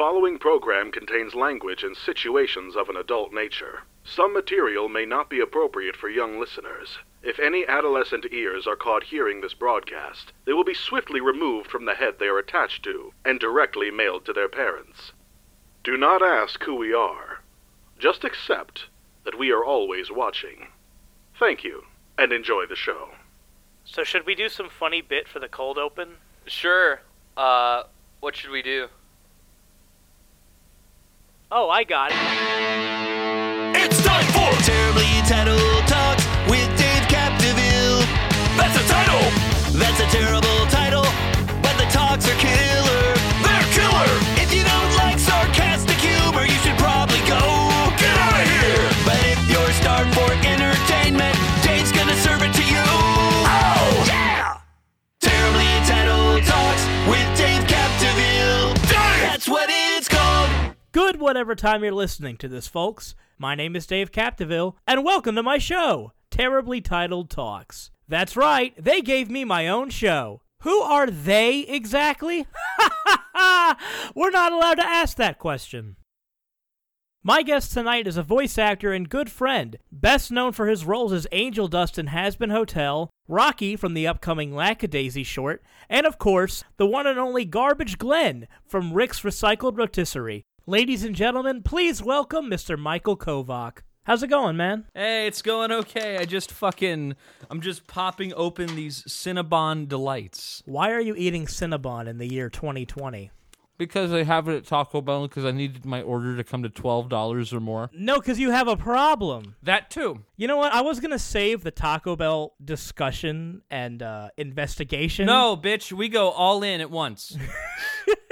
following program contains language and situations of an adult nature. Some material may not be appropriate for young listeners. If any adolescent ears are caught hearing this broadcast, they will be swiftly removed from the head they are attached to and directly mailed to their parents. Do not ask who we are. Just accept that we are always watching. Thank you, and enjoy the show. So should we do some funny bit for the cold open? Sure. Uh, what should we do? Oh, I got it. It's time for Terribly Entitled Talks with Dave Capdeville. That's a title. That's a terrible title, but the talks are killer. They're killer. If you don't like sarcastic humor, you should probably go. Get out of here. But if you're starved for entertainment, Good whatever time you're listening to this, folks. My name is Dave Capdeville, and welcome to my show, Terribly Titled Talks. That's right, they gave me my own show. Who are they exactly? We're not allowed to ask that question. My guest tonight is a voice actor and good friend, best known for his roles as Angel Dust in Hazbin Hotel, Rocky from the upcoming Lackadaisy short, and of course, the one and only Garbage Glenn from Rick's Recycled Rotisserie. Ladies and gentlemen, please welcome Mr. Michael Kovach. How's it going, man? Hey, it's going okay. I just fucking I'm just popping open these Cinnabon delights Why are you eating Cinnabon in the year 2020? because I have it at Taco Bell because I needed my order to come to twelve dollars or more. No, because you have a problem. That too. You know what? I was going to save the Taco Bell discussion and uh, investigation. No, bitch, we go all in at once.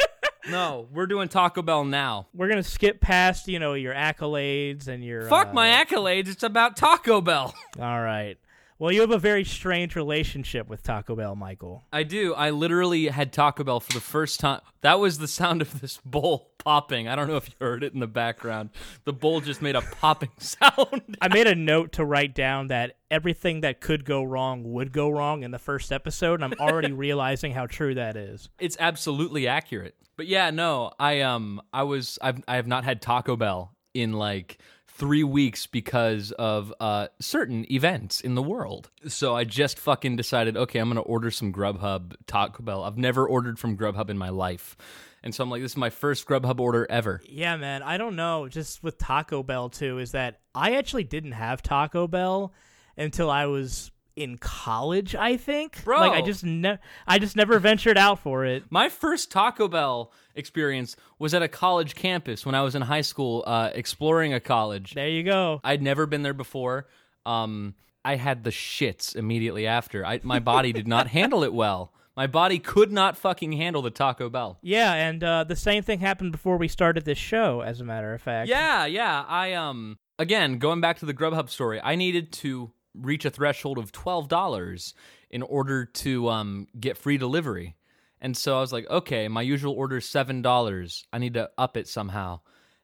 no, we're doing Taco Bell now. We're going to skip past, you know, your accolades and your. Fuck uh, my accolades. It's about Taco Bell. All right. Well, you have a very strange relationship with Taco Bell, Michael. I do. I literally had Taco Bell for the first time. That was the sound of this bowl popping. I don't know if you heard it in the background. The bowl just made a popping sound. I made a note to write down that everything that could go wrong would go wrong in the first episode, and I'm already realizing how true that is. It's absolutely accurate. But yeah, no, I um I was I've I have not had Taco Bell in like three weeks because of uh certain events in the world. So I just fucking decided, okay, I'm gonna order some Grubhub Taco Bell. I've never ordered from Grubhub in my life. And so I'm like, this is my first Grubhub order ever. Yeah, man. I don't know. Just with Taco Bell too, is that I actually didn't have Taco Bell until I was in college. I think, Bro. like I just ne- I just never ventured out for it. My first Taco Bell experience was at a college campus when I was in high school, uh, exploring a college. There you go. I'd never been there before. Um, I had the shits immediately after. I, my body did not handle it well. My body could not fucking handle the Taco Bell. Yeah, and uh, the same thing happened before we started this show. As a matter of fact. Yeah, yeah. I um again going back to the Grubhub story. I needed to reach a threshold of twelve dollars in order to um get free delivery, and so I was like, okay, my usual order is seven dollars. I need to up it somehow,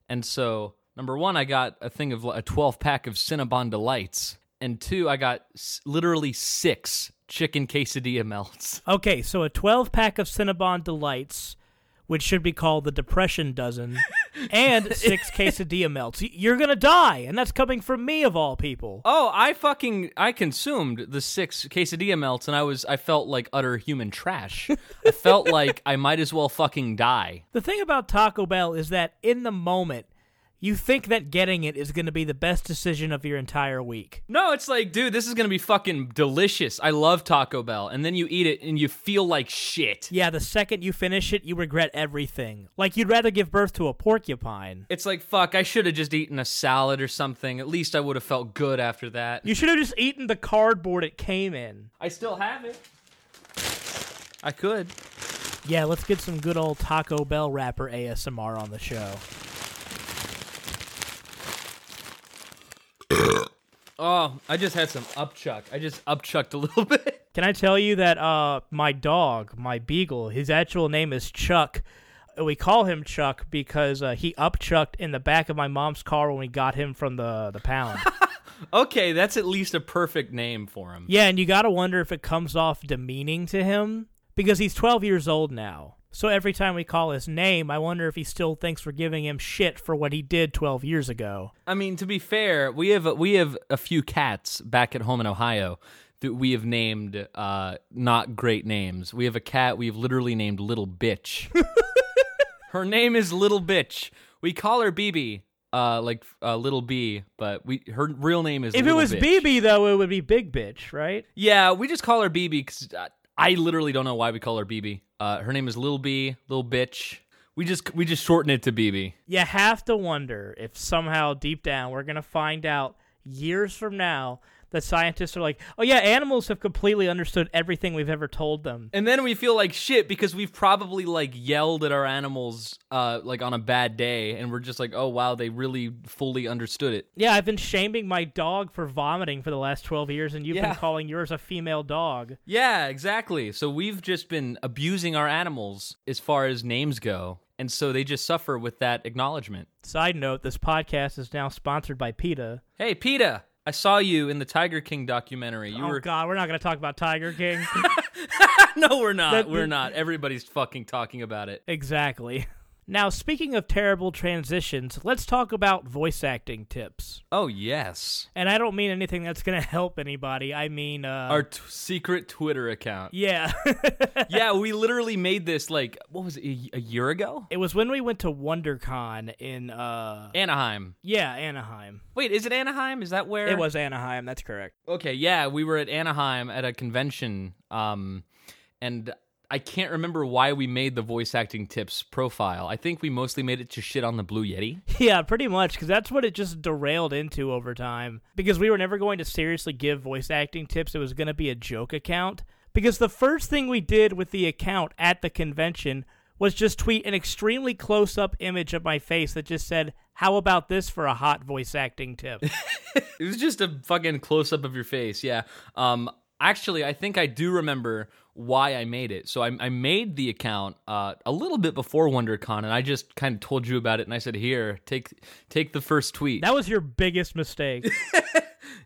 and so number one, I got a thing of a twelve pack of Cinnabon delights, and two, I got s- literally six chicken quesadilla melts. Okay, so a 12 pack of Cinnabon Delights, which should be called the Depression Dozen, and six quesadilla melts. You're gonna die, and that's coming from me of all people. Oh, I fucking I consumed the six quesadilla melts and I was I felt like utter human trash. I felt like I might as well fucking die. The thing about Taco Bell is that in the moment, you think that getting it is going to be the best decision of your entire week. No, it's like, dude, this is gonna be fucking delicious. I love Taco Bell, and then you eat it and you feel like shit. Yeah, the second you finish it, you regret everything. Like you'd rather give birth to a porcupine. It's like fuck. I should have just eaten a salad or something. At least I would have felt good after that. You should have just eaten the cardboard it came in. I still have it. I could. Yeah, let's get some good old Taco Bell wrapper ASMR on the show. Oh, I just had some upchuck. I just upchucked a little bit. Can I tell you that uh my dog, my beagle, his actual name is Chuck. We call him Chuck because uh, he upchucked in the back of my mom's car when we got him from the the pound. Okay, that's at least a perfect name for him. yeah, and you got to wonder if it comes off demeaning to him because he's 12 years old now. So every time we call his name, I wonder if he still thinks we're giving him shit for what he did 12 years ago. I mean, to be fair, we have a, we have a few cats back at home in Ohio that we have named uh, not great names. We have a cat we've literally named Little Bitch. her name is Little Bitch. We call her BB, uh, like uh, Little B, but we her real name is. If it was Bitch. BB, though, it would be Big Bitch, right? Yeah, we just call her BB because I literally don't know why we call her BB. Uh, her name is Little B, Little Bitch. We just we just shorten it to BB. You have to wonder if somehow deep down we're to find out years from now that scientists are like, oh, yeah, animals have completely understood everything we've ever told them. And then we feel like shit because we've probably like yelled at our animals uh like on a bad day and we're just like, "Oh wow, they really fully understood it." Yeah, I've been shaming my dog for vomiting for the last 12 years, and you've Yeah. been calling yours a female dog. Yeah, exactly. So we've just been abusing our animals as far as names go. And so they just suffer with that acknowledgement. Side note, this podcast is now sponsored by PETA. Hey, PETA, I saw you in the Tiger King documentary. You oh, were God, we're not going to talk about Tiger King. No, we're not. That- we're not. Everybody's fucking talking about it. exactly. Now, speaking of terrible transitions, let's talk about voice acting tips. Oh, yes. And I don't mean anything that's going to help anybody. I mean, uh, Our t- secret Twitter account. yeah. yeah, we literally made this like what was it a, a year ago? it was when we went to WonderCon in, uh, Anaheim. yeah, Anaheim. Wait, is it Anaheim? Is that where It was Anaheim. That's correct. Okay, yeah, we were at Anaheim at a convention, um, and I can't remember why we made the voice acting tips profile. I think we mostly made it to shit on the Blue Yeti. Yeah, pretty much, because that's what it just derailed into over time. Because we were never going to seriously give voice acting tips, it was going to be a joke account. Because the first thing we did with the account at the convention was just tweet an extremely close up image of my face that just said, How about this for a hot voice acting tip? It was just a fucking close up of your face, yeah. Um, actually, I think I do remember why I made it. So I, I made the account uh, a little bit before WonderCon, and I just kind of told you about it, and I said, "Here, take take the first tweet." that was your biggest mistake.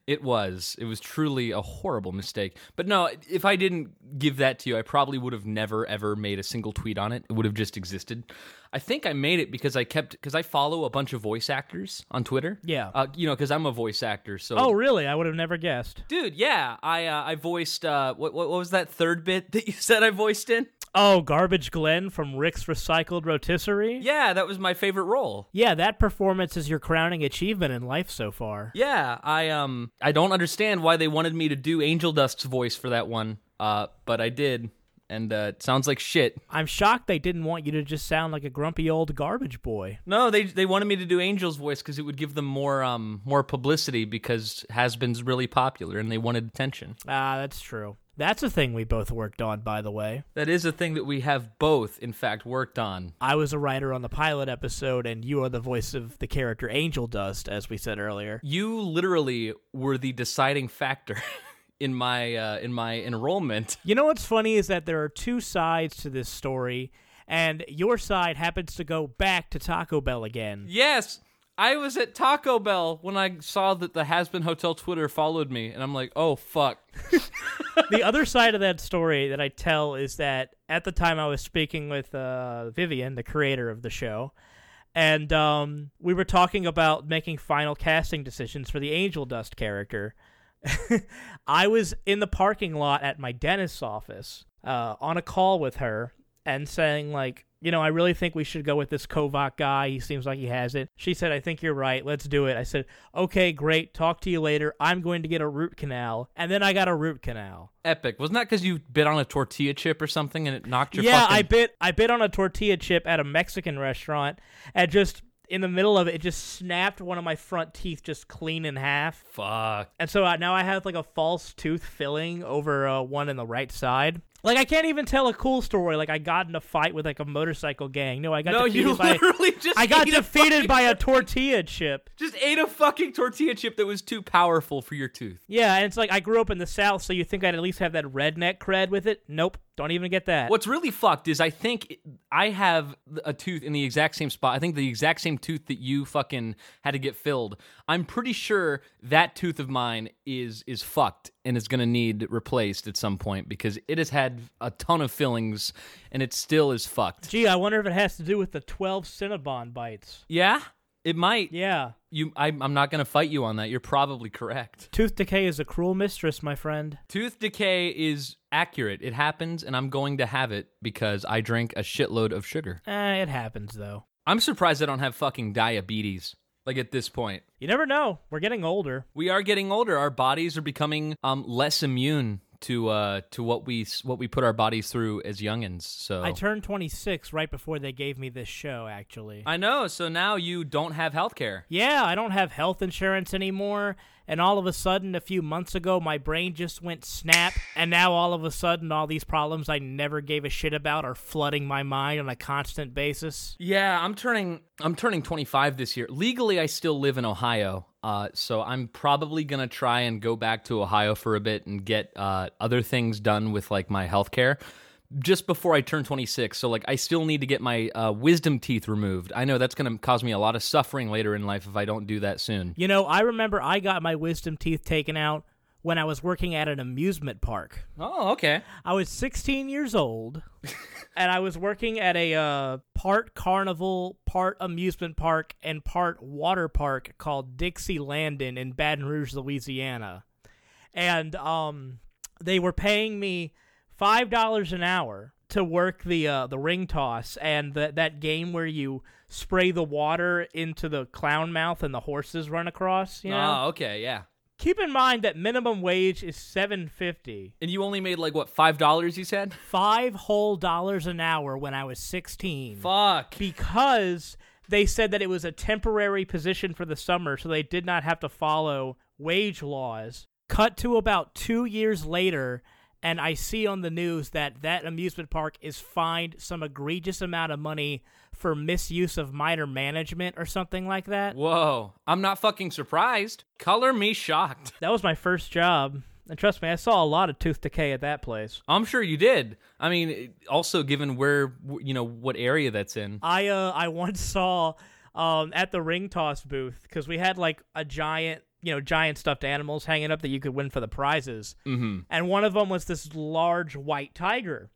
It was. It was truly a horrible mistake. But no, if I didn't give that to you, I probably would have never ever made a single tweet on it. It would have just existed. I think I made it because I kept because I follow a bunch of voice actors on Twitter. Yeah. Uh, you know, because I'm a voice actor. So oh, really? I would have never guessed. dude, yeah, I uh, I voiced uh, what, what what was that third bit that you said I voiced in? Oh, Garbage Glenn from Rick's Recycled Rotisserie? Yeah, that was my favorite role. Yeah, that performance is your crowning achievement in life so far. Yeah, I um I don't understand why they wanted me to do Angel Dust's voice for that one. Uh, but I did, and uh, it sounds like shit. I'm shocked they didn't want you to just sound like a grumpy old garbage boy. No, they they wanted me to do Angel's voice because it would give them more um more publicity because Hazbin's really popular and they wanted attention. Ah, that's true. That's a thing we both worked on, by the way. That is a thing that we have both, in fact, worked on. I was a writer on the pilot episode, and you are the voice of the character Angel Dust, as we said earlier. You literally were the deciding factor in my uh, in my enrollment. You know what's funny is that there are two sides to this story, and your side happens to go back to Taco Bell again. Yes, I was at Taco Bell when I saw that the Hazbin Hotel Twitter followed me, and I'm like, oh fuck. the other side of that story that I tell is that at the time I was speaking with uh, Vivienne, the creator of the show, and um, we were talking about making final casting decisions for the Angel Dust character. I was in the parking lot at my dentist's office uh, on a call with her and saying, like, you know, I really think we should go with this Kovach guy. He seems like he has it. She said, I think you're right. Let's do it. I said, okay, great. Talk to you later. I'm going to get a root canal. And then I got a root canal. Epic. Wasn't that because you bit on a tortilla chip or something and it knocked your yeah, fucking... I bit I bit on a tortilla chip at a Mexican restaurant and just in the middle of it, it just snapped one of my front teeth just clean in half. Fuck. And so uh, now I have like a false tooth filling over uh, one in the right side. Like I can't even tell a cool story. Like I got in a fight with like a motorcycle gang. No, I got No, defeated you by just I got ate a defeated by a tortilla chip. Just ate a fucking tortilla chip that was too powerful for your tooth. Yeah, and it's like I grew up in the South, so you think I'd at least have that redneck cred with it? Nope, don't even get that. What's really fucked is I think I have a tooth in the exact same spot. I think the exact same tooth that you fucking had to get filled. I'm pretty sure that tooth of mine is is fucked and is going to need replaced at some point because it has had a ton of fillings and it still is fucked. Gee, I wonder if it has to do with the 12 Cinnabon bites. Yeah, it might. Yeah. You, I, I'm not going to fight you on that. You're probably correct. Tooth decay is a cruel mistress, my friend. Tooth decay is accurate. It happens, and I'm going to have it because I drink a shitload of sugar. Eh, it happens, though. I'm surprised I don't have fucking diabetes. Like at this point, You never know. We're getting older. we are getting older. Our bodies are becoming um less immune to uh to what we what we put our bodies through as youngins. So I turned 26 right before they gave me this show, actually. I know. So now you don't have health care. yeah, I don't have health insurance anymore. And all of a sudden, a few months ago, my brain just went snap. And now all of a sudden, all these problems I never gave a shit about are flooding my mind on a constant basis. Yeah, I'm turning I'm turning 25 this year. Legally, I still live in Ohio, uh, so I'm probably gonna try and go back to Ohio for a bit and get uh, other things done with like my health care just before I turn 26. So like, I still need to get my uh, wisdom teeth removed. I know that's gonna cause me a lot of suffering later in life if I don't do that soon. You know, I remember I got my wisdom teeth taken out when I was working at an amusement park. Oh, okay. I was 16 years old, and I was working at a uh, part carnival, part amusement park, and part water park called Dixie Landin' in Baton Rouge, Louisiana. And um, they were paying me five dollars an hour to work the uh, the ring toss and that that game where you spray the water into the clown mouth and the horses run across. You know, Oh, okay, yeah. Keep in mind that minimum wage is seven fifty. And you only made like what five dollars? You said. five whole dollars an hour when I was 16 Fuck. because they said that it was a temporary position for the summer, so they did not have to follow wage laws. Cut to about two years later, and I see on the news that that amusement park is fined some egregious amount of money for misuse of minor management or something like that. Whoa. I'm not fucking surprised. Color me shocked. That was my first job. And trust me, I saw a lot of tooth decay at that place. I'm sure you did. I mean, also given where you know what area that's in. I uh I once saw um at the ring toss booth because we had like a giant you know giant stuffed animals hanging up that you could win for the prizes, mm-hmm. and one of them was this large white tiger,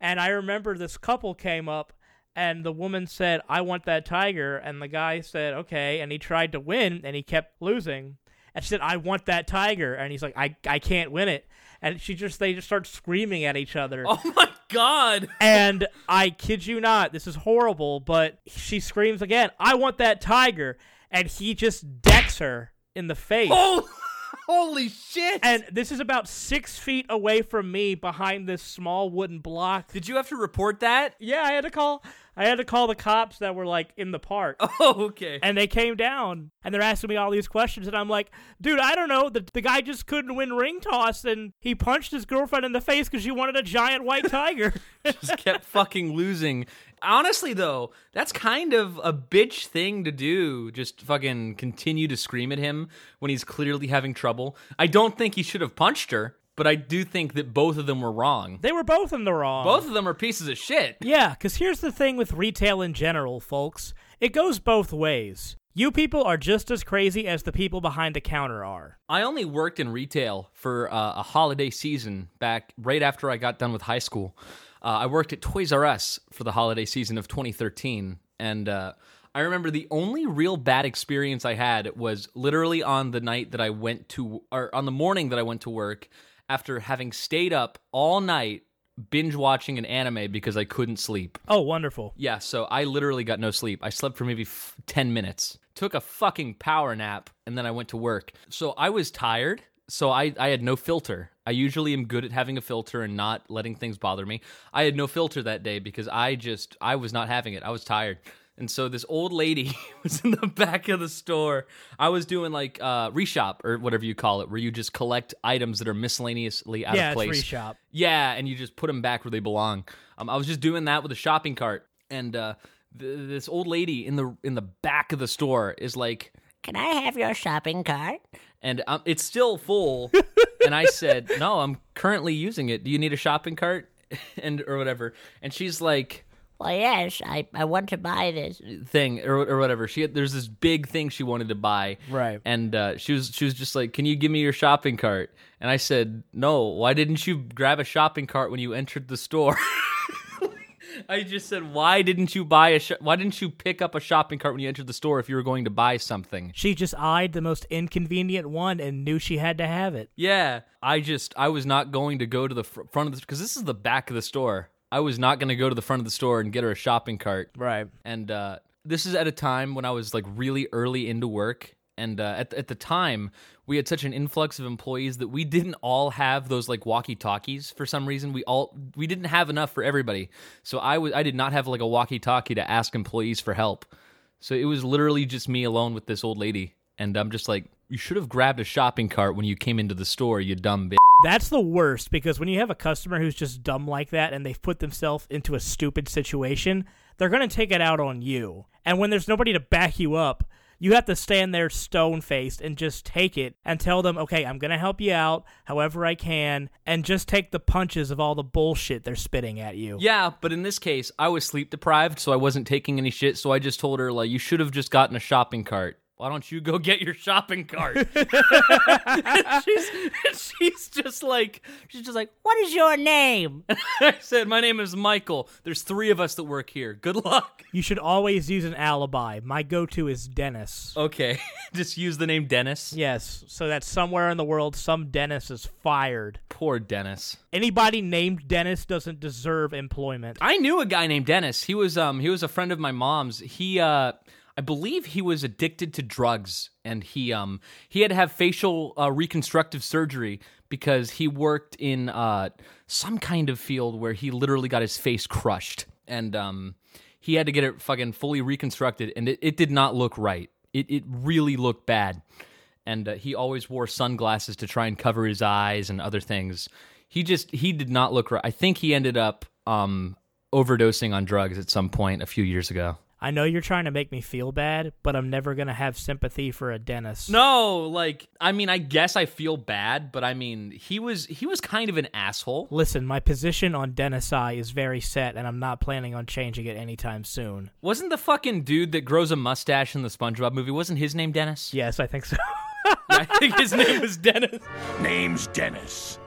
and I remember this couple came up. And the woman said, I want that tiger. And the guy said, okay. And he tried to win and he kept losing. And she said, I want that tiger. And he's like, I, I can't win it. And she just, they just start screaming at each other. Oh my god. And I kid you not, this is horrible, but she screams again, I want that tiger. And he just decks her in the face. Oh, holy shit. And this is about six feet away from me behind this small wooden block. Did you have to report that? Yeah, I had to call I had to call the cops that were like in the park. Oh, okay. And they came down and they're asking me all these questions. And I'm like, dude, I don't know. The, the guy just couldn't win ring toss and he punched his girlfriend in the face because she wanted a giant white tiger. Just kept fucking losing. Honestly, though, that's kind of a bitch thing to do. Just fucking continue to scream at him when he's clearly having trouble. I don't think he should have punched her, but I do think that both of them were wrong. they were both in the wrong. Both of them are pieces of shit. Yeah, because here's the thing with retail in general, folks. It goes both ways. You people are just as crazy as the people behind the counter are. I only worked in retail for uh, a holiday season back right after I got done with high school. Uh, I worked at Toys R Us for the holiday season of 2013, and uh, I remember the only real bad experience I had was literally on the night that I went to, or on the morning that I went to work after having stayed up all night binge watching an anime because I couldn't sleep. Oh, wonderful. Yeah, so I literally got no sleep. I slept for maybe f- 10 minutes, took a fucking power nap, and then I went to work. So I was tired, so I, I had no filter. I usually am good at having a filter and not letting things bother me. I had no filter that day because I just, I was not having it. I was tired. And so this old lady was in the back of the store. I was doing like uh, reshop or whatever you call it, where you just collect items that are miscellaneously out yeah, of place. it's reshop. Yeah, and you just put them back where they belong. Um, I was just doing that with a shopping cart, and uh, th- this old lady in the in the back of the store is like, Can I have your shopping cart? and um, it's still full. and I said, "No, I'm currently using it. Do you need a shopping cart?" and or whatever. And she's like, Well, yes, I, I want to buy this. thing or, or whatever. She had, there's this big thing she wanted to buy, Right. And uh, she was she was just like, "Can you give me your shopping cart?" And I said, "No. Why didn't you grab a shopping cart when you entered the store?" I just said, "Why didn't you buy a? Sh- why didn't you pick up a shopping cart when you entered the store if you were going to buy something?" She just eyed the most inconvenient one and knew she had to have it. Yeah, I just I was not going to go to the fr- front of the because this is the back of the store. I was not going to go to the front of the store and get her a shopping cart. Right. and uh, this is at a time when I was like really early into work. And uh, at at the time, we had such an influx of employees that we didn't all have those like walkie talkies for some reason. We all we didn't have enough for everybody. So I was I did not have like a walkie talkie to ask employees for help. So it was literally just me alone with this old lady. And I'm just like, you should have grabbed a shopping cart when you came into the store, you dumb bitch. That's the worst because when you have a customer who's just dumb like that and they've put themselves into a stupid situation, they're going to take it out on you. And when there's nobody to back you up, you have to stand there stone faced and just take it and tell them, okay, I'm going to help you out however I can, and just take the punches of all the bullshit they're spitting at you. Yeah, but in this case, I was sleep deprived, so I wasn't taking any shit. So I just told her, like, you should have just gotten a shopping cart. Why don't you go get your shopping cart? she's she's just like she's just like What is your name? I said, my name is Michael. There's three of us that work here. Good luck. You should always use an alibi. My go to is Dennis. Okay, just use the name Dennis. Yes, so that somewhere in the world some Dennis is fired. Poor Dennis. Anybody named Dennis doesn't deserve employment. I knew a guy named Dennis. He was um he was a friend of my mom's. He uh I believe he was addicted to drugs and he um he had to have facial uh, reconstructive surgery because he worked in uh some kind of field where he literally got his face crushed and um he had to get it fucking fully reconstructed and it, it did not look right. It it really looked bad. And uh, he always wore sunglasses to try and cover his eyes and other things. He just he did not look right. I think he ended up um overdosing on drugs at some point a few years ago. I know you're trying to make me feel bad, but I'm never going to have sympathy for a Dennis. No, like I mean, I guess I feel bad, but I mean, he was he was kind of an asshole. Listen, my position on Dennis I is very set, and I'm not planning on changing it anytime soon. Wasn't the fucking dude that grows a mustache in the SpongeBob movie? Wasn't his name Dennis? Yes, I think so. Yeah, I think his name was Dennis. Name's Dennis.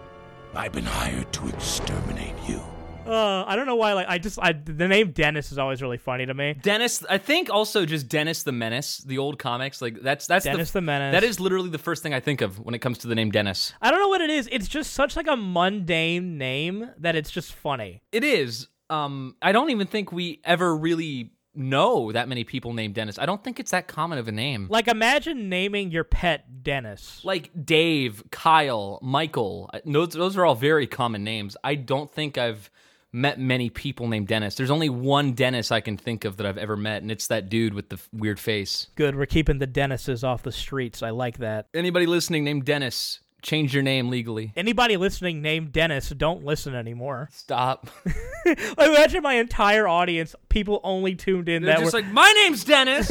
I've been hired to exterminate you. Uh, I don't know why. Like, I just I, the name Dennis is always really funny to me. Dennis, I think also just Dennis the Menace, the old comics. Like that's that's Dennis the Menace. That is literally the first thing I think of when it comes to the name Dennis. I don't know what it is. It's just such like a mundane name that it's just funny. It is. Um, I don't even think we ever really know that many people named Dennis. I don't think it's that common of a name. Like, imagine naming your pet Dennis. Like Dave, Kyle, Michael. Those those are all very common names. I don't think I've met many people named Dennis. There's only one Dennis I can think of that I've ever met, and it's that dude with the f- weird face. Good, we're keeping the Dennises off the streets. I like that. Anybody listening named Dennis, change your name legally. Anybody listening named Dennis, don't listen anymore. Stop. Imagine my entire audience, people only tuned in They're that just were like, my name's Dennis.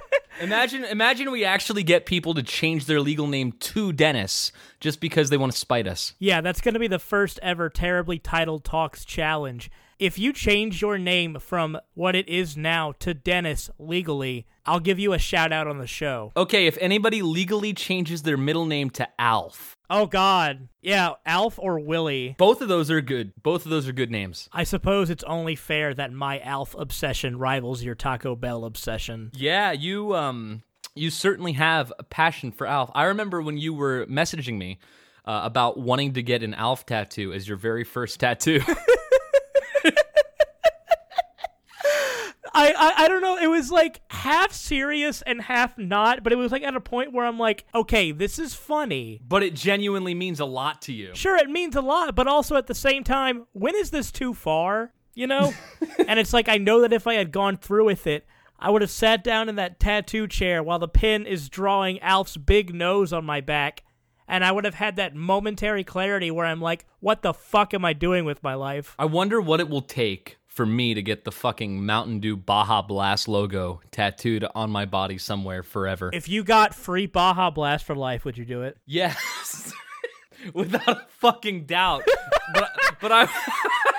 imagine, imagine we actually get people to change their legal name to Dennis just because they want to spite us. Yeah, that's going to be the first ever terribly titled talks challenge. If you change your name from what it is now to Dennis legally, I'll give you a shout out on the show. Okay, if anybody legally changes their middle name to Alf, Oh God, yeah, Alf or Willie. both of those are good. Both of those are good names. I suppose it's only fair that my Alf obsession rivals your Taco Bell obsession. Yeah, you um, you certainly have a passion for Alf. I remember when you were messaging me uh, about wanting to get an Alf tattoo as your very first tattoo. I, I I don't know. It was like half serious and half not, but it was like at a point where I'm like, okay, this is funny. but it genuinely means a lot to you. Sure, it means a lot, but also at the same time, when is this too far? You know? and it's like I know that if I had gone through with it, I would have sat down in that tattoo chair while the pen is drawing Alf's big nose on my back, and I would have had that momentary clarity where I'm like, what the fuck am I doing with my life? I wonder what it will take for me to get the fucking Mountain Dew Baja Blast logo tattooed on my body somewhere forever. If you got free Baja Blast for life, would you do it? Yes, without a fucking doubt. but but I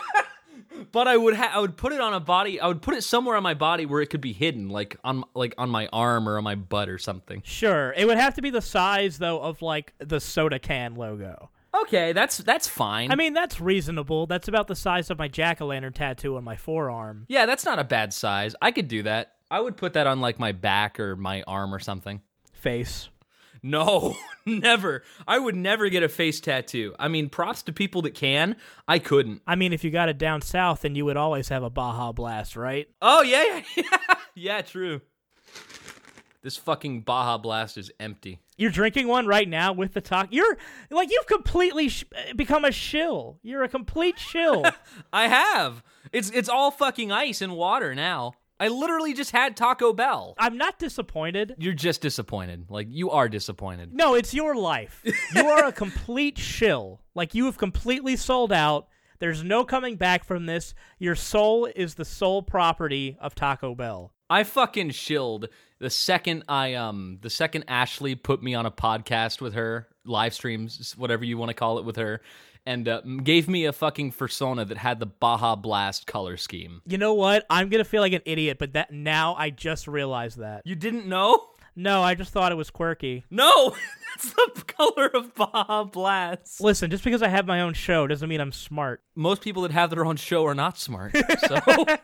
but I would ha- I would put it on a body. I would put it somewhere on my body where it could be hidden, like on like on my arm or on my butt or something. Sure. It would have to be the size though of like the soda can logo. Okay, that's that's fine. I mean, that's reasonable. That's about the size of my jack o' lantern tattoo on my forearm. yeah, that's not a bad size. I could do that. I would put that on like my back or my arm or something. Face. No, never. I would never get a face tattoo. I mean, props to people that can. I couldn't. I mean, if you got it down south, then you would always have a Baja Blast, right? Oh yeah, yeah, yeah. yeah true. This fucking Baja Blast is empty. You're drinking one right now with the talk. You're like you've completely sh- become a shill. You're a complete shill. I have. It's it's all fucking ice and water now. I literally just had Taco Bell. I'm not disappointed. You're just disappointed. Like you are disappointed. No, it's your life. You are a complete shill. Like you have completely sold out. There's no coming back from this. Your soul is the sole property of Taco Bell. I fucking shilled the second I um the second Ashley put me on a podcast with her, live streams, whatever you want to call it with her, and uh, gave me a fucking persona that had the Baja Blast color scheme. You know what? I'm gonna feel like an idiot, but that now I just realized that. You didn't know? No, I just thought it was quirky. No, that's the color of Baja Blast. Listen, just because I have my own show doesn't mean I'm smart. Most people that have their own show are not smart. So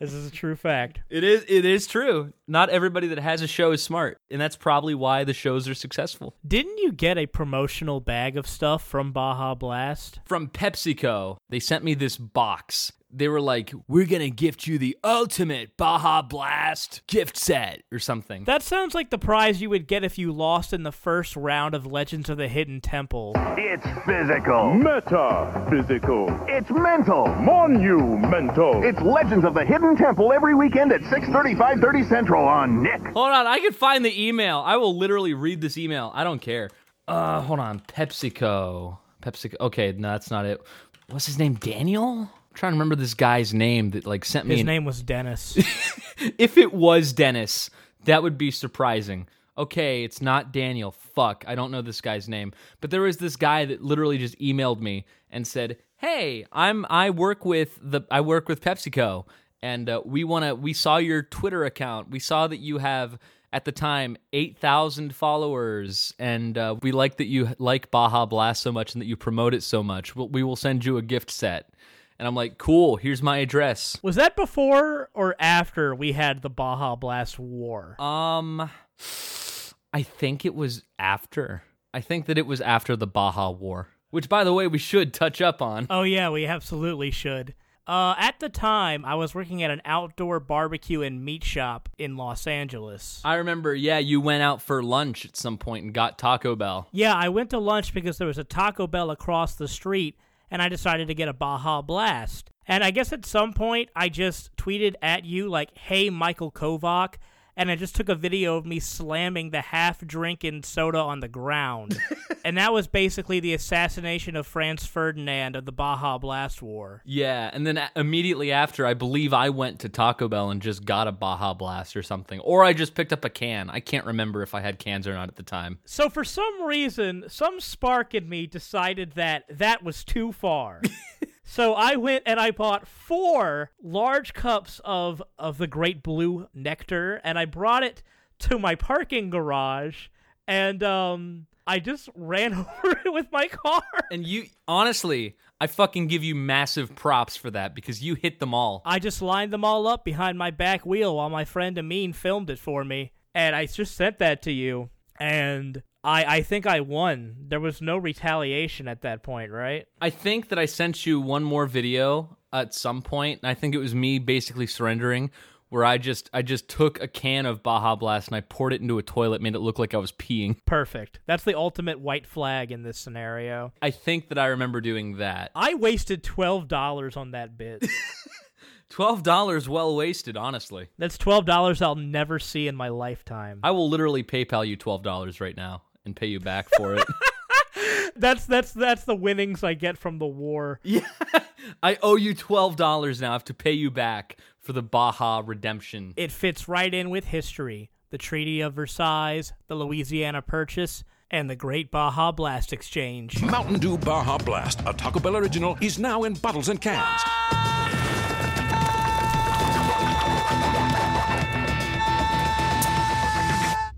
This is a true fact. it is it is true. Not everybody that has a show is smart, and that's probably why the shows are successful. Didn't you get a promotional bag of stuff from Baja Blast? From PepsiCo, they sent me this box. They were like, "We're going to gift you the ultimate Baja Blast gift set or something." That sounds like the prize you would get if you lost in the first round of Legends of the Hidden Temple. It's physical. Metaphysical. It's mental. Monumental. It's Legends of the Hidden Temple every weekend at 6:30, 5:30 Central on Nick. Hold on, I can find the email. I will literally read this email. I don't care. Uh, hold on. PepsiCo. PepsiCo. Okay, no, that's not it. What's his name? Daniel? I'm trying to remember this guy's name that like sent me His an- name was Dennis. if it was Dennis, that would be surprising. Okay, it's not Daniel. Fuck, I don't know this guy's name. But there was this guy that literally just emailed me and said, "Hey, I'm I work with the I work with PepsiCo, and uh, we want to. We saw your Twitter account. We saw that you have." At the time, 8,000 followers, and uh, we like that you like Baja Blast so much and that you promote it so much. We'll, we will send you a gift set. And I'm like, cool, here's my address. was that before or after we had the Baja Blast War? Um, I think it was after. I think that it was after the Baja War, which, by the way, we should touch up on. Oh yeah, we absolutely should. Uh, at the time, I was working at an outdoor barbecue and meat shop in Los Angeles. I remember, yeah, you went out for lunch at some point and got Taco Bell. Yeah, I went to lunch because there was a Taco Bell across the street, and I decided to get a Baja Blast. And I guess at some point, I just tweeted at you, like, hey, Michael Kovach. And I just took a video of me slamming the half drinking soda on the ground. and that was basically the assassination of Franz Ferdinand of the Baja Blast War. Yeah, and then immediately after, I believe I went to Taco Bell and just got a Baja Blast or something. Or I just picked up a can. I can't remember if I had cans or not at the time. So for some reason, some spark in me decided that that was too far. so I went and I bought four large cups of of the Great Blue Nectar, and I brought it to my parking garage, and um, I just ran over it with my car. And you, honestly, I fucking give you massive props for that because you hit them all. I just lined them all up behind my back wheel while my friend Amin filmed it for me, and I just sent that to you, and. I, I think I won. There was no retaliation at that point, right? I think that I sent you one more video at some point, I think it was me basically surrendering, where I just I just took a can of Baja Blast and I poured it into a toilet, made it look like I was peeing. Perfect. That's the ultimate white flag in this scenario. I think that I remember doing that. I wasted $12 on that bit. Twelve dollars well wasted, honestly. That's $12 I'll never see in my lifetime. I will literally PayPal you twelve dollars right now and pay you back for it. That's that's that's the winnings I get from the war. yeah, I owe you twelve dollars now. I have to pay you back for the Baja redemption. It fits right in with history. The Treaty of Versailles, the Louisiana Purchase, and the Great Baja Blast Exchange. Mountain Dew Baja Blast, a Taco Bell original, is now in bottles and cans.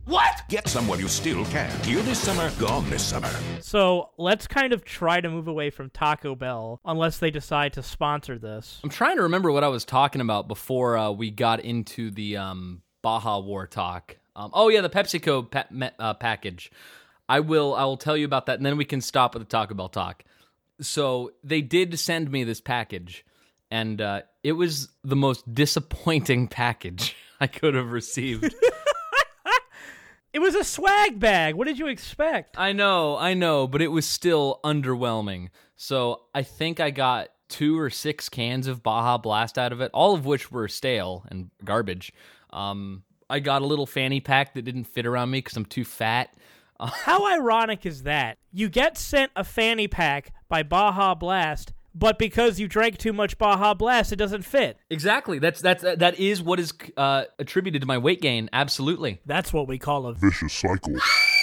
What? Get some while you still can. Here this summer, gone this summer. So let's kind of try to move away from Taco Bell unless they decide to sponsor this. I'm trying to remember what I was talking about before uh, we got into the um, Baja War talk. Um, oh yeah, the PepsiCo pa- me- uh, package. I will. I will tell you about that, and then we can stop with the Taco Bell talk. So they did send me this package, and uh, it was the most disappointing package I could have received. It was a swag bag. What did you expect? I know, I know, but it was still underwhelming. So I think I got two or six cans of Baja Blast out of it, all of which were stale and garbage. Um, I got a little fanny pack that didn't fit around me because I'm too fat. How ironic is that? You get sent a fanny pack by Baja Blast, but because you drank too much Baja Blast, it doesn't fit. Exactly. That's that's that is what is uh, attributed to my weight gain. Absolutely. That's what we call a Vicious cycle.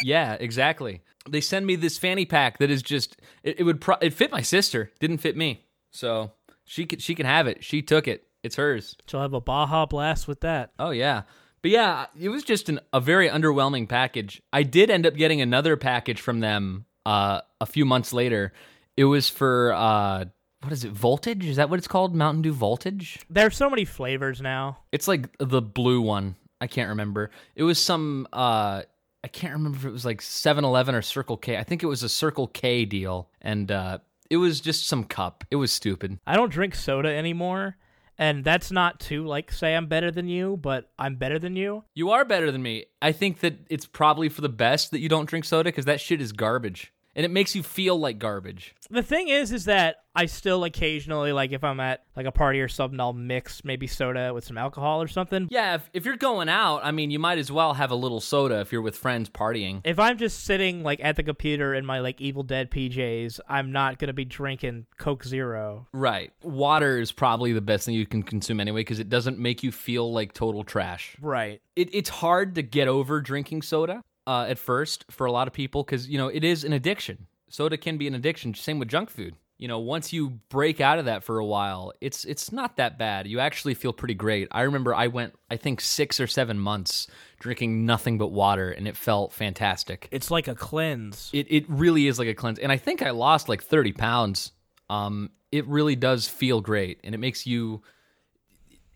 Yeah, exactly. They send me this fanny pack that is just it, it would pro- it fit my sister, didn't fit me. So she could she can have it. She took it. It's hers. She'll have a Baja Blast with that. Oh yeah. But yeah, it was just an, a very underwhelming package. I did end up getting another package from them uh, a few months later. It was for uh, what is it? Voltage? Is that what it's called? Mountain Dew Voltage? There's so many flavors now. It's like the blue one. I can't remember. It was some uh I can't remember if it was like 7-Eleven or Circle K. I think it was a Circle K deal and uh it was just some cup. It was stupid. I don't drink soda anymore, and that's not to like say I'm better than you, but I'm better than you. You are better than me. I think that it's probably for the best that you don't drink soda cuz that shit is garbage. And it makes you feel like garbage. The thing is, is that I still occasionally, like, if I'm at like a party or something, I'll mix maybe soda with some alcohol or something. Yeah, if, if you're going out, I mean, you might as well have a little soda if you're with friends partying. If I'm just sitting like at the computer in my like Evil Dead PJs, I'm not gonna be drinking Coke Zero. Right. Water is probably the best thing you can consume anyway because it doesn't make you feel like total trash. Right. It, it's hard to get over drinking soda uh, at first for a lot of people because, you know, it is an addiction. Soda can be an addiction. Same with junk food. You know, once you break out of that for a while, it's it's not that bad. You actually feel pretty great. I remember I went, I think, six or seven months drinking nothing but water, and it felt fantastic. It's like a cleanse. It it really is like a cleanse, and I think I lost like thirty pounds. Um, it really does feel great, and it makes you.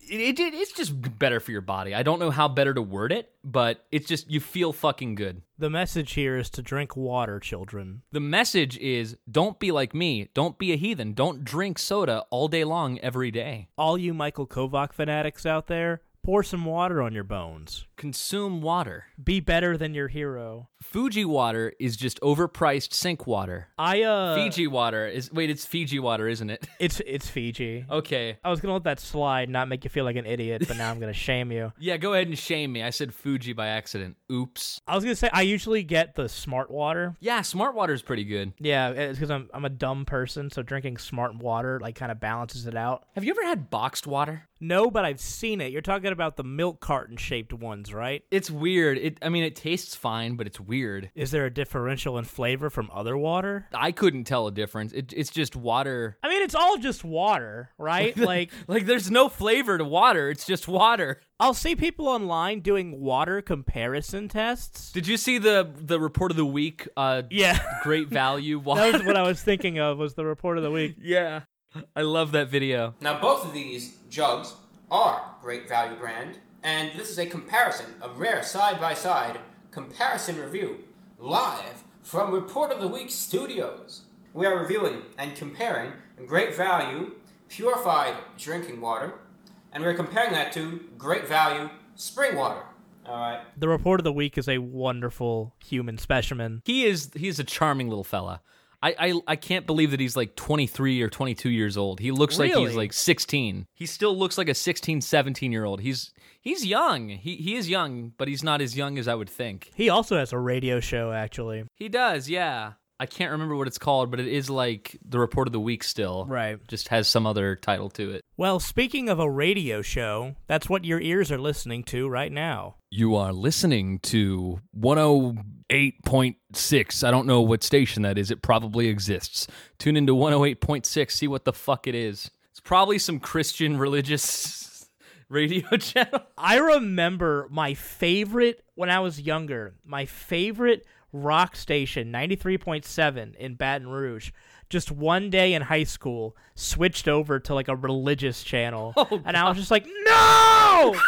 It, it it's just better for your body. I don't know how better to word it, but it's just you feel fucking good. The message here is to drink water, children. The message is don't be like me. Don't be a heathen. Don't drink soda all day long every day. All you Michael Kovach fanatics out there, pour some water on your bones. Consume water. Be better than your hero. Fuji water is just overpriced sink water. I uh Fiji water is wait, it's Fiji water, isn't it? It's it's Fiji. Okay. I was gonna let that slide, not make you feel like an idiot, but now I'm gonna shame you. Yeah, go ahead and shame me. I said Fuji by accident. Oops. I was gonna say I usually get the smart water. Yeah, smart water is pretty good. Yeah, it's because I'm I'm a dumb person, so drinking smart water like kind of balances it out. Have you ever had boxed water? No, but I've seen it. You're talking about the milk carton shaped ones, right? It's weird. It I mean it tastes fine, but it's weird. Is there a differential in flavor from other water? I couldn't tell a difference. It, it's just water. I mean, it's all just water, right? like like there's no flavor to water. It's just water. I'll see people online doing water comparison tests. Did you see the the report of the week? Uh, Yeah. great value water. That was what I was thinking of was the report of the week. yeah, I love that video. Now, both of these jugs are Great Value brand, and this is a comparison, a rare side by side comparison review, live from Report of the Week Studios. We are reviewing and comparing Great Value purified drinking water, and we're comparing that to Great Value spring water. All right. The report of the week is a wonderful human specimen. He is he's a charming little fella. I, I I can't believe that he's like 23 or 22 years old. He looks like he's like 16. He still looks like a 16, 17 year old. He's he's young. He he is young, but he's not as young as I would think. He also has a radio show, actually. He does, yeah. I can't remember what it's called, but it is like the report of the week still. Right. Just has some other title to it. Well, speaking of a radio show, that's what your ears are listening to right now. You are listening to 108.6. I don't know what station that is. It probably exists. Tune into 108.6, see what the fuck it is. It's probably some Christian religious radio channel. I remember my favorite when I was younger, my favorite rock station, 93.7 in Baton Rouge, just one day in high school switched over to like a religious channel. Oh, and I was just like, no!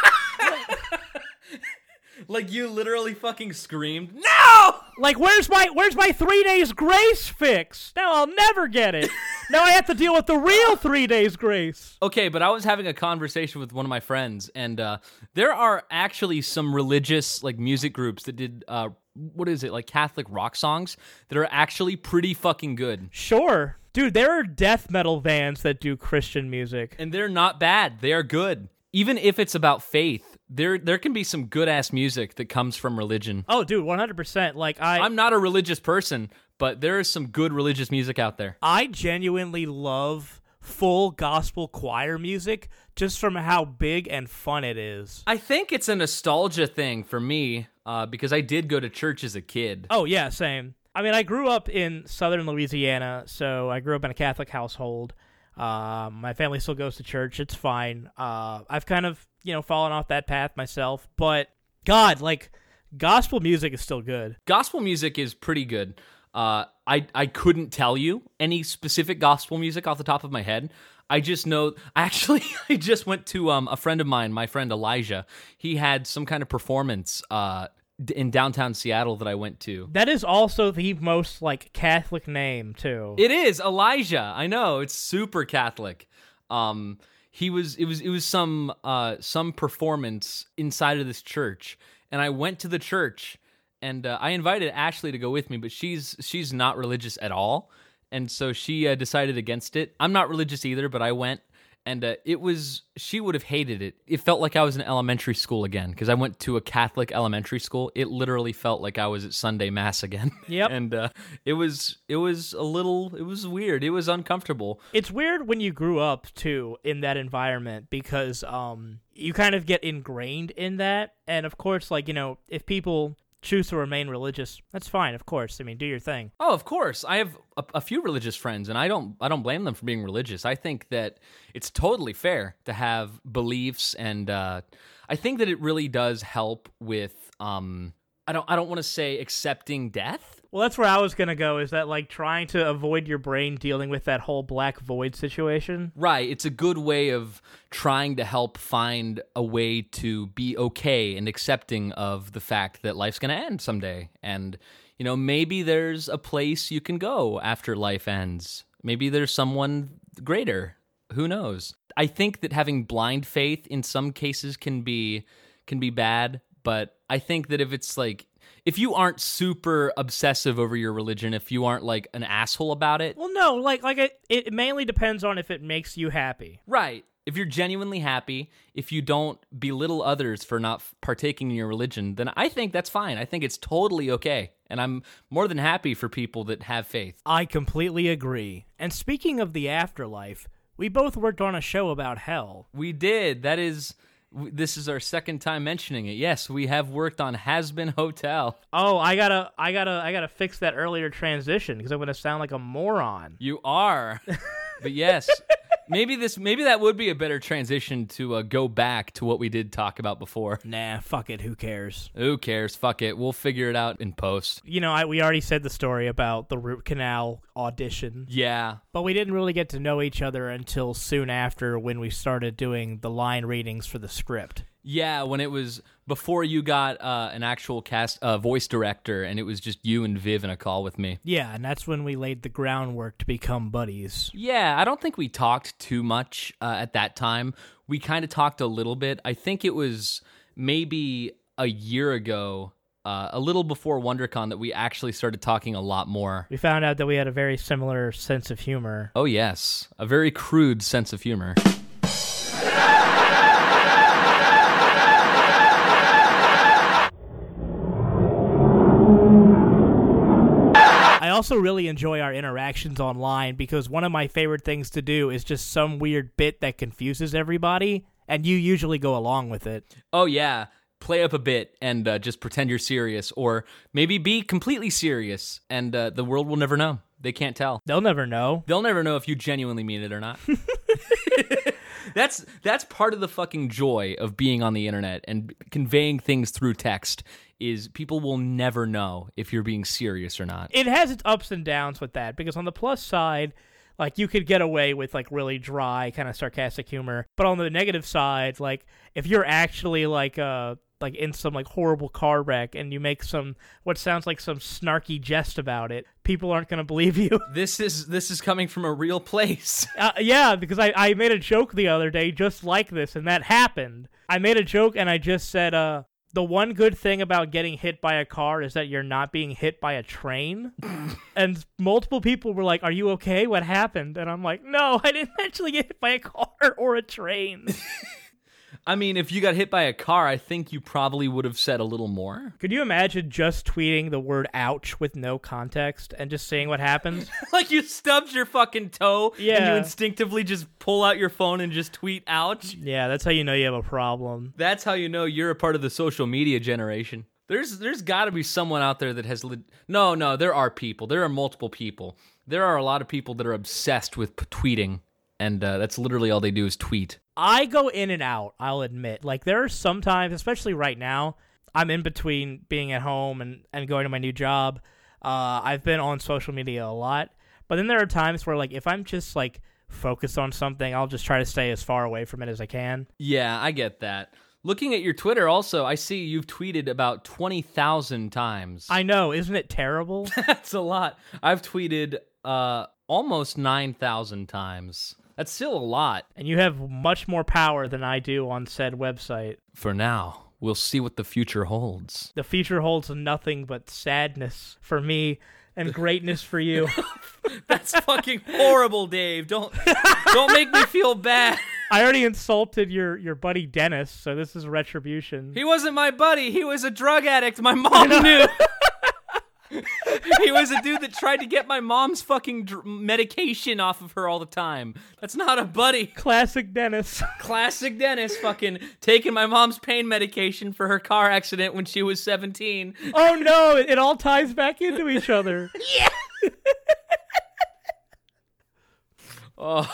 Like you literally fucking screamed, "No!" Like where's my where's my 3 days grace fix? Now I'll never get it. now I have to deal with the real 3 days grace. Okay, but I was having a conversation with one of my friends, and uh, there are actually some religious like music groups that did uh, what is it like Catholic rock songs that are actually pretty fucking good, Sure. Dude, there are death metal bands that do Christian music. and they're not bad. They are good, even if it's about faith. There, there can be some good ass music that comes from religion. Oh, dude, 100%. Like I I'm not a religious person, but there is some good religious music out there. I genuinely love full gospel choir music just from how big and fun it is. I think it's a nostalgia thing for me uh, because I did go to church as a kid. Oh, yeah, same. I mean, I grew up in southern Louisiana, so I grew up in a Catholic household. Uh, my family still goes to church. It's fine. Uh, I've kind of, you know, fallen off that path myself, but God, like, gospel music is still good. Gospel music is pretty good. Uh, I I couldn't tell you any specific gospel music off the top of my head. I just know. Actually, I just went to um, a friend of mine, my friend Elijah. He had some kind of performance uh, in downtown Seattle that I went to. That is also the most, like, Catholic name, too. It is Elijah. I know it's super Catholic. Um, he was. It was. It was some. Uh, some performance inside of this church, and I went to the church, and uh, I invited Ashley to go with me, but she's she's not religious at all, and so she uh, decided against it. I'm not religious either, but I went. And uh, it was, she would have hated it. It felt like I was in elementary school again because I went to a Catholic elementary school. It literally felt like I was at Sunday Mass again. Yep. and uh, it was, it was a little, it was weird. It was uncomfortable. it's weird when you grew up too in that environment because um you kind of get ingrained in that and of course like you know if people choose to remain religious that's fine of course i mean do your thing Oh, of course. I have a, a few religious friends, and I don't I don't blame them for being religious. I think that it's totally fair to have beliefs, and uh, I think that it really does help with um I don't I don't want to say accepting death. Well that's where i was gonna go is that like trying to avoid your brain dealing with that whole black void situation Right. It's a good way of trying to help find a way to be okay and accepting of the fact that life's going to end someday. And, you know, maybe there's a place you can go after life ends. Maybe there's someone greater. Who knows? I think that having blind faith in some cases can be can be bad, but I think that if it's like if you aren't super obsessive over your religion, if you aren't like an asshole about it, well no like like it, it mainly depends on if it makes you happy Right. If you're genuinely happy, if you don't belittle others for not partaking in your religion, then I think that's fine. I think it's totally okay. And I'm more than happy for people that have faith. i completely agree and speaking of the afterlife we both worked on a show about hell We did. That is, this is our second time mentioning it. Yes, we have worked on Hazbin Hotel. Oh, I gotta, I gotta, I gotta fix that earlier transition because I'm gonna sound like a moron. You are. but yes, maybe this, maybe that would be a better transition to uh, go back to what we did talk about before. Nah, fuck it. Who cares? Who cares? Fuck it. We'll figure it out in post. You know, I, we already said the story about the root canal audition, Yeah. but we didn't really get to know each other until soon after when we started doing the line readings for the script. Yeah, when it was before you got uh, an actual cast uh, voice director, and it was just you and Viv in a call with me. Yeah, and that's when we laid the groundwork to become buddies. Yeah, I don't think we talked too much uh, at that time. We kind of talked a little bit. I think it was maybe a year ago, uh, a little before WonderCon, that we actually started talking a lot more. We found out that we had a very similar sense of humor. Oh yes, a very crude sense of humor. Also really enjoy our interactions online because one of my favorite things to do is just some weird bit that confuses everybody, and you usually go along with it. Oh yeah, play up a bit and uh, just pretend you're serious, or maybe be completely serious, and uh, the world will never know. They can't tell. They'll never know. They'll never know if you genuinely mean it or not. that's that's part of the fucking joy of being on the internet and conveying things through text is people will never know if you're being serious or not. it has its ups and downs with that because on the plus side like you could get away with like really dry kind of sarcastic humor but on the negative side like if you're actually like uh like in some like horrible car wreck and you make some what sounds like some snarky jest about it people aren't going to believe you This is this is coming from a real place. uh, yeah because I, I made a joke the other day just like this and that happened i made a joke and i just said uh the one good thing about getting hit by a car is that you're not being hit by a train. and multiple people were like, Are you okay? What happened? And I'm like, No, I didn't actually get hit by a car or a train. I mean, if you got hit by a car, I think you probably would have said a little more. Could you imagine just tweeting the word ouch with no context and just seeing what happens? like you stubbed your fucking toe yeah. and you instinctively just pull out your phone and just tweet ouch. yeah, that's how you know you have a problem. That's how you know you're a part of the social media generation. There's there's got to be someone out there that has No, no, there are people. There are multiple people. There are a lot of people that are obsessed with p- tweeting and uh, that's literally all they do is tweet. I go in and out, I'll admit. Like there are sometimes, especially right now, I'm in between being at home and, and going to my new job. Uh, I've been on social media a lot. But then there are times where like if I'm just like focused on something, I'll just try to stay as far away from it as I can. Yeah, I get that. Looking at your Twitter also, I see you've tweeted about 20,000 times. I know, isn't it terrible? That's a lot. I've tweeted uh almost 9,000 times. That's still a lot. and you have much more power than I do on said website. For now, we'll see what the future holds. The future holds nothing but sadness for me and greatness for you. That's fucking horrible, Dave. Don't don't make me feel bad. I already insulted your your buddy Dennis, so this is retribution. He wasn't my buddy. He was a drug addict. My mom knew. he was a dude that tried to get my mom's fucking dr- medication off of her all the time. That's not a buddy. Classic Dennis. Classic Dennis fucking taking my mom's pain medication for her car accident when she was 17. oh no, it, it all ties back into each other. Oh,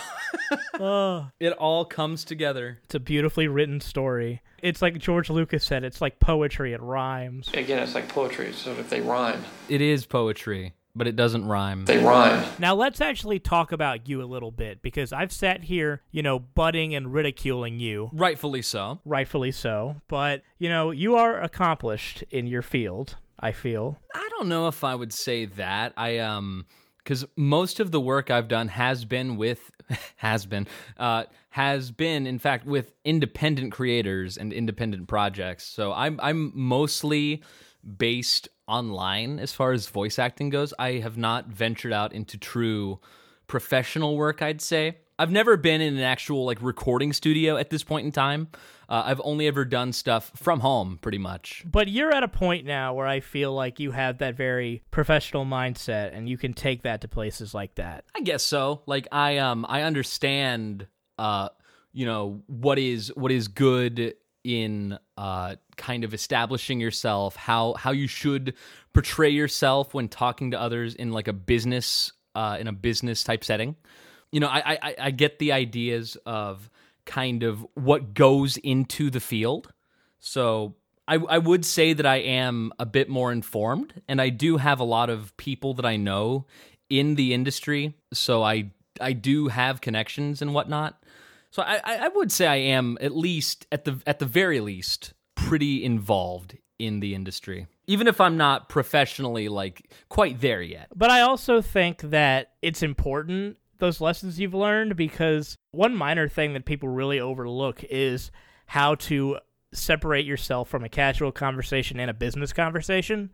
Oh, it all comes together. it's a beautifully written story. It's like George Lucas said, it's like poetry, it rhymes. Again, it's like poetry, so if they rhyme, It is poetry, but it doesn't rhyme. they rhyme. Now let's actually talk about you a little bit because I've sat here, you know, butting and ridiculing you, Rightfully so. rightfully so, but you know, you are accomplished in your field, I feel. I don't know if I would say that. I um cuz most of the work I've done has been with has been uh has been in fact with independent creators and independent projects. So I'm I'm mostly based online as far as voice acting goes. I have not ventured out into true professional work, I'd say. I've never been in an actual like recording studio at this point in time. Uh, I've only ever done stuff from home, pretty much. But you're at a point now where I feel like you have that very professional mindset and you can take that to places like that. I guess so. Like I um I understand uh you know what is what is good in uh kind of establishing yourself, how how you should portray yourself when talking to others in like a business uh in a business type setting. You know, I I I get the ideas of kind of what goes into the field. So I, I would say that I am a bit more informed, and I do have a lot of people that I know in the industry. So I I do have connections and whatnot. So I, I would say I am at least at the at the very least pretty involved in the industry, even if I'm not professionally like quite there yet. But I also think that it's important those lessons you've learned because one minor thing that people really overlook is how to separate yourself from a casual conversation and a business conversation,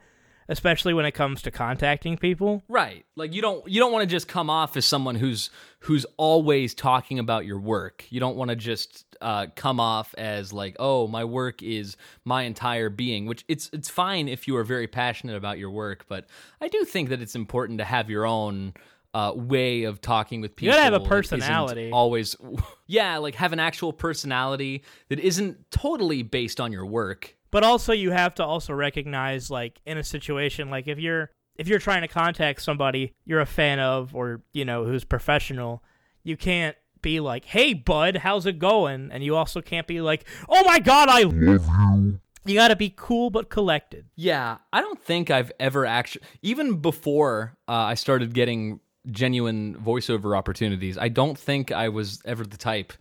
especially when it comes to contacting people. Right. Like you don't you don't want to just come off as someone who's who's always talking about your work. You don't want to just uh, come off as like, oh, my work is my entire being. Which it's it's fine if you are very passionate about your work, but I do think that it's important to have your own uh, way of talking with people. You gotta have a personality. Always, yeah, like have an actual personality that isn't totally based on your work. But also you have to also recognize like in a situation like if you're if you're trying to contact somebody you're a fan of or you know who's professional, you can't be like, "Hey, bud, how's it going?" And you also can't be like, "Oh my god, I love you." You got to be cool but collected. Yeah, I don't think I've ever actually, even before uh, I started getting genuine voiceover opportunities, I don't think I was ever the type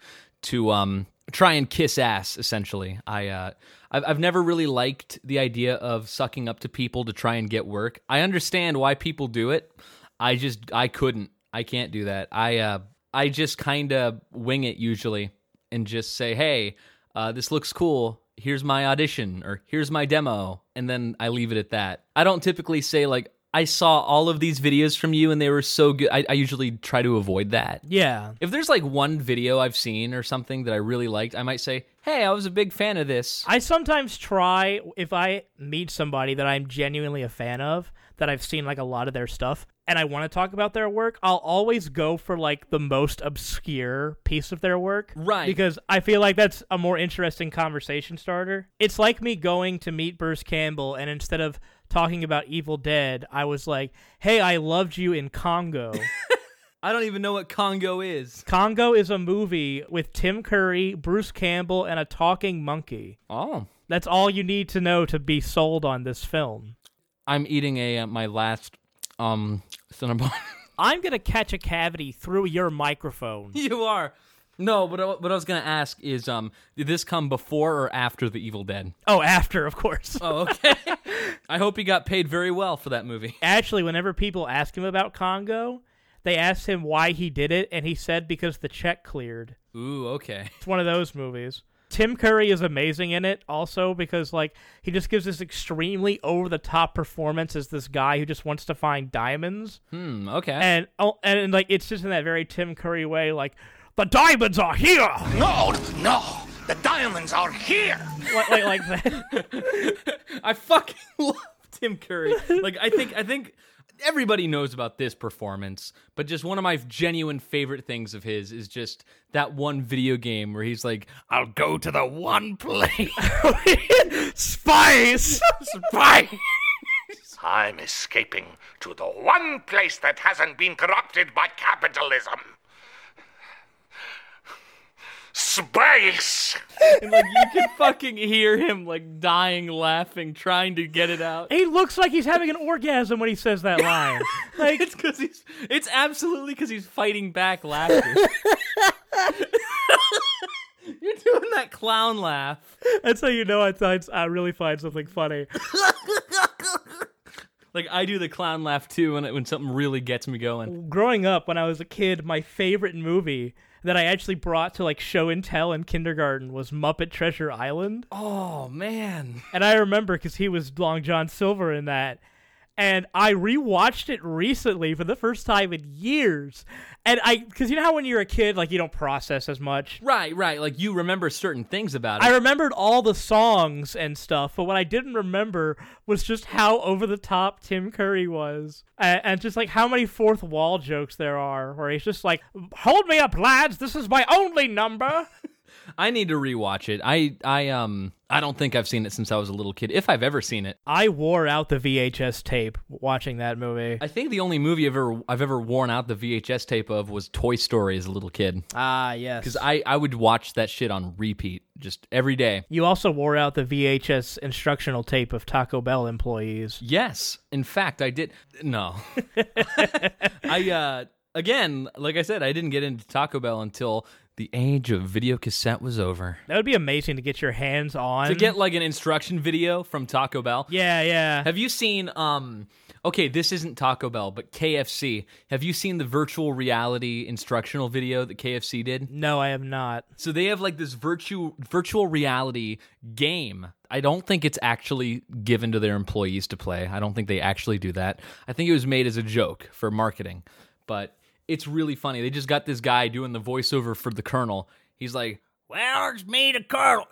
to um, try and kiss ass. Essentially, I uh, I've, I've never really liked the idea of sucking up to people to try and get work. I understand why people do it. I just I couldn't. I can't do that. I uh, I just kind of wing it usually and just say, "Hey, uh, this looks cool. Here's my audition or here's my demo." And then I leave it at that. I don't typically say like, "I saw all of these videos from you and they were so good." I, I usually try to avoid that. Yeah. If there's like one video I've seen or something that I really liked, I might say, "Hey, I was a big fan of this." I sometimes try if I meet somebody that I'm genuinely a fan of, that I've seen like a lot of their stuff, and I want to talk about their work, I'll always go for like the most obscure piece of their work. Right. Because I feel like that's a more interesting conversation starter. It's like me going to meet Bruce Campbell, and instead of talking about Evil Dead, I was like, hey, I loved you in Congo. I don't even know what Congo is. Congo is a movie with Tim Curry, Bruce Campbell, and a talking monkey. Oh. That's all you need to know to be sold on this film. I'm eating a uh, my last um Cinnabon. I'm gonna catch a cavity through your microphone. you are. No, but I- what I was gonna ask is, um, did this come before or after The Evil Dead? Oh, after, of course. Oh, okay. I hope he got paid very well for that movie. Actually, whenever people ask him about Congo, they asked him why he did it, and he said because the check cleared. Ooh, okay. It's one of those movies. Tim Curry is amazing in it also because like he just gives this extremely over the top performance as this guy who just wants to find diamonds. Hmm. Okay. And oh, and like it's just in that very Tim Curry way like the diamonds are here. No, no, the diamonds are here. like, like, like that. I fucking love Tim Curry. Like I think I think everybody knows about this performance, but just one of my genuine favorite things of his is just that one video game where he's like, "I'll go to the one place, spice, spice." I'm escaping to the one place that hasn't been corrupted by capitalism. Space! and like you can fucking hear him like dying laughing, trying to get it out. He looks like he's having an orgasm when he says that line. Like it's because he's it's absolutely because he's fighting back laughter. You're doing that clown laugh. That's how you know I thought I really find something funny. Like I do the clown laugh too when it, when something really gets me going. Growing up when I was a kid, my favorite movie that I actually brought to like show and tell in kindergarten was Muppet Treasure Island. Oh man. And I remember because he was Long John Silver in that. And I rewatched it recently for the first time in years. And I, because you know how when you're a kid, like you don't process as much. Right, right. Like you remember certain things about it. I remembered all the songs and stuff, but what I didn't remember was just how over the top Tim Curry was, and, and just like how many fourth wall jokes there are, where he's just like, "Hold me up, lads! This is my only number." I need to rewatch it. I I um I don't think I've seen it since I was a little kid, if I've ever seen it. I wore out the VHS tape watching that movie. I think the only movie I've ever I've ever worn out the VHS tape of was Toy Story as a little kid. Ah, yes. Because I I would watch that shit on repeat just every day. You also wore out the VHS instructional tape of Taco Bell employees. Yes, in fact, I did. No, I uh again, like I said, I didn't get into Taco Bell until the age of video cassette was over. That would be amazing to get your hands on. To get like an instruction video from Taco Bell. Yeah, yeah. Have you seen um okay, this isn't Taco Bell, but KFC. Have you seen the virtual reality instructional video that KFC did? No, I have not. So they have like this virtual virtual reality game. I don't think it's actually given to their employees to play. I don't think they actually do that. I think it was made as a joke for marketing. But it's really funny. They just got this guy doing the voiceover for the Colonel. He's like, "Well, it's me, the Colonel."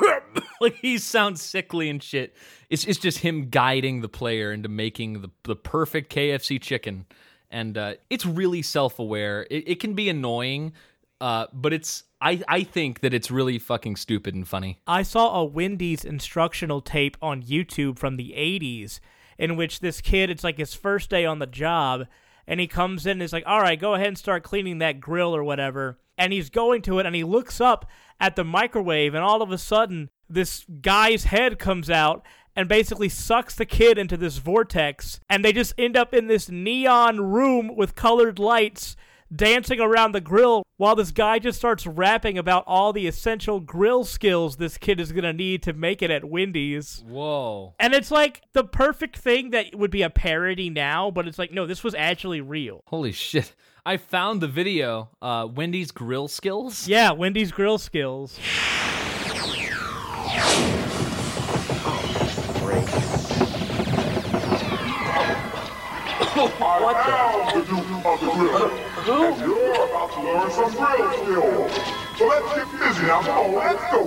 like he sounds sickly and shit. It's it's just him guiding the player into making the the perfect KFC chicken, and uh, it's really self aware. It, it can be annoying, uh, but it's I I think that it's really fucking stupid and funny. I saw a Wendy's instructional tape on YouTube from the 80s in which this kid, it's like his first day on the job, and he comes in and is like, all right, go ahead and start cleaning that grill or whatever. And he's going to it and he looks up at the microwave and all of a sudden this guy's head comes out and basically sucks the kid into this vortex and they just end up in this neon room with colored lights dancing around the grill while this guy just starts rapping about all the essential grill skills this kid is going to need to make it at Wendy's. Whoa. And it's like the perfect thing that would be a parody now, but it's like, no, this was actually real. Holy shit. I found the video, uh, Wendy's grill skills. Yeah, Wendy's grill skills. what the? The Duke of the Grill. And you're about to learn some grill skills. So let's get busy now. Come on, let's go.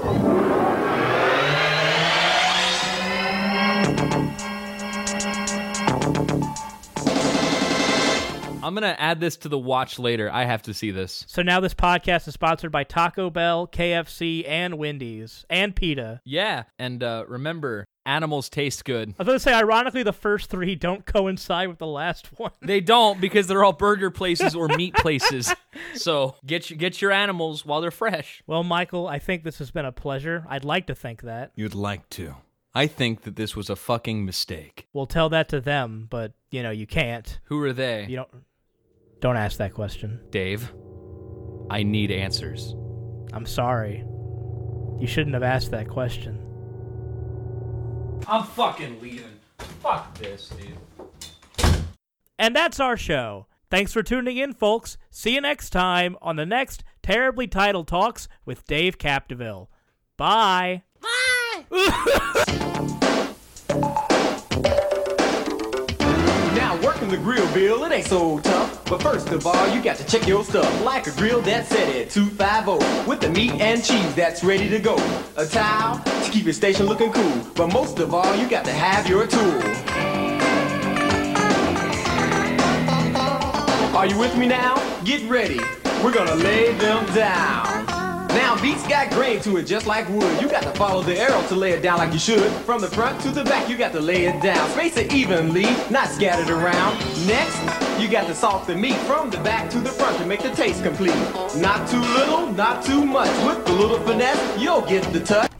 I'm going to add this to the watch later. I have to see this. So now this podcast is sponsored by Taco Bell, KFC, and Wendy's, and PETA. Yeah. And uh, remember, animals taste good. I was going to say, ironically, the first three don't coincide with the last one. They don't because they're all burger places or meat places. So get your, get your animals while they're fresh. Well, Michael, I think this has been a pleasure. I'd like to think that. You'd like to. I think that this was a fucking mistake. We'll tell that to them, but, you know, you can't. Who are they? You don't don't ask that question. Dave, I need answers. I'm sorry. You shouldn't have asked that question. I'm fucking leaving. Fuck this, dude. And that's our show. Thanks for tuning in, folks. See you next time on the next Terribly Titled Talks with Dave Capdeville. Bye. Bye. Now working the grill, Bill, it ain't so tough. But first of all, you got to check your stuff. Like a grill that's set at 250 with the meat and cheese that's ready to go. A towel to keep your station looking cool. But most of all, you got to have your tool. Are you with me now? Get ready. We're gonna lay them down. Now beats got grain to it just like wood. You got to follow the arrow to lay it down like you should. From the front to the back, you got to lay it down. Space it evenly, not scattered around. Next, you got to salt the meat from the back to the front to make the taste complete. Not too little, not too much. With a little finesse, you'll get the touch.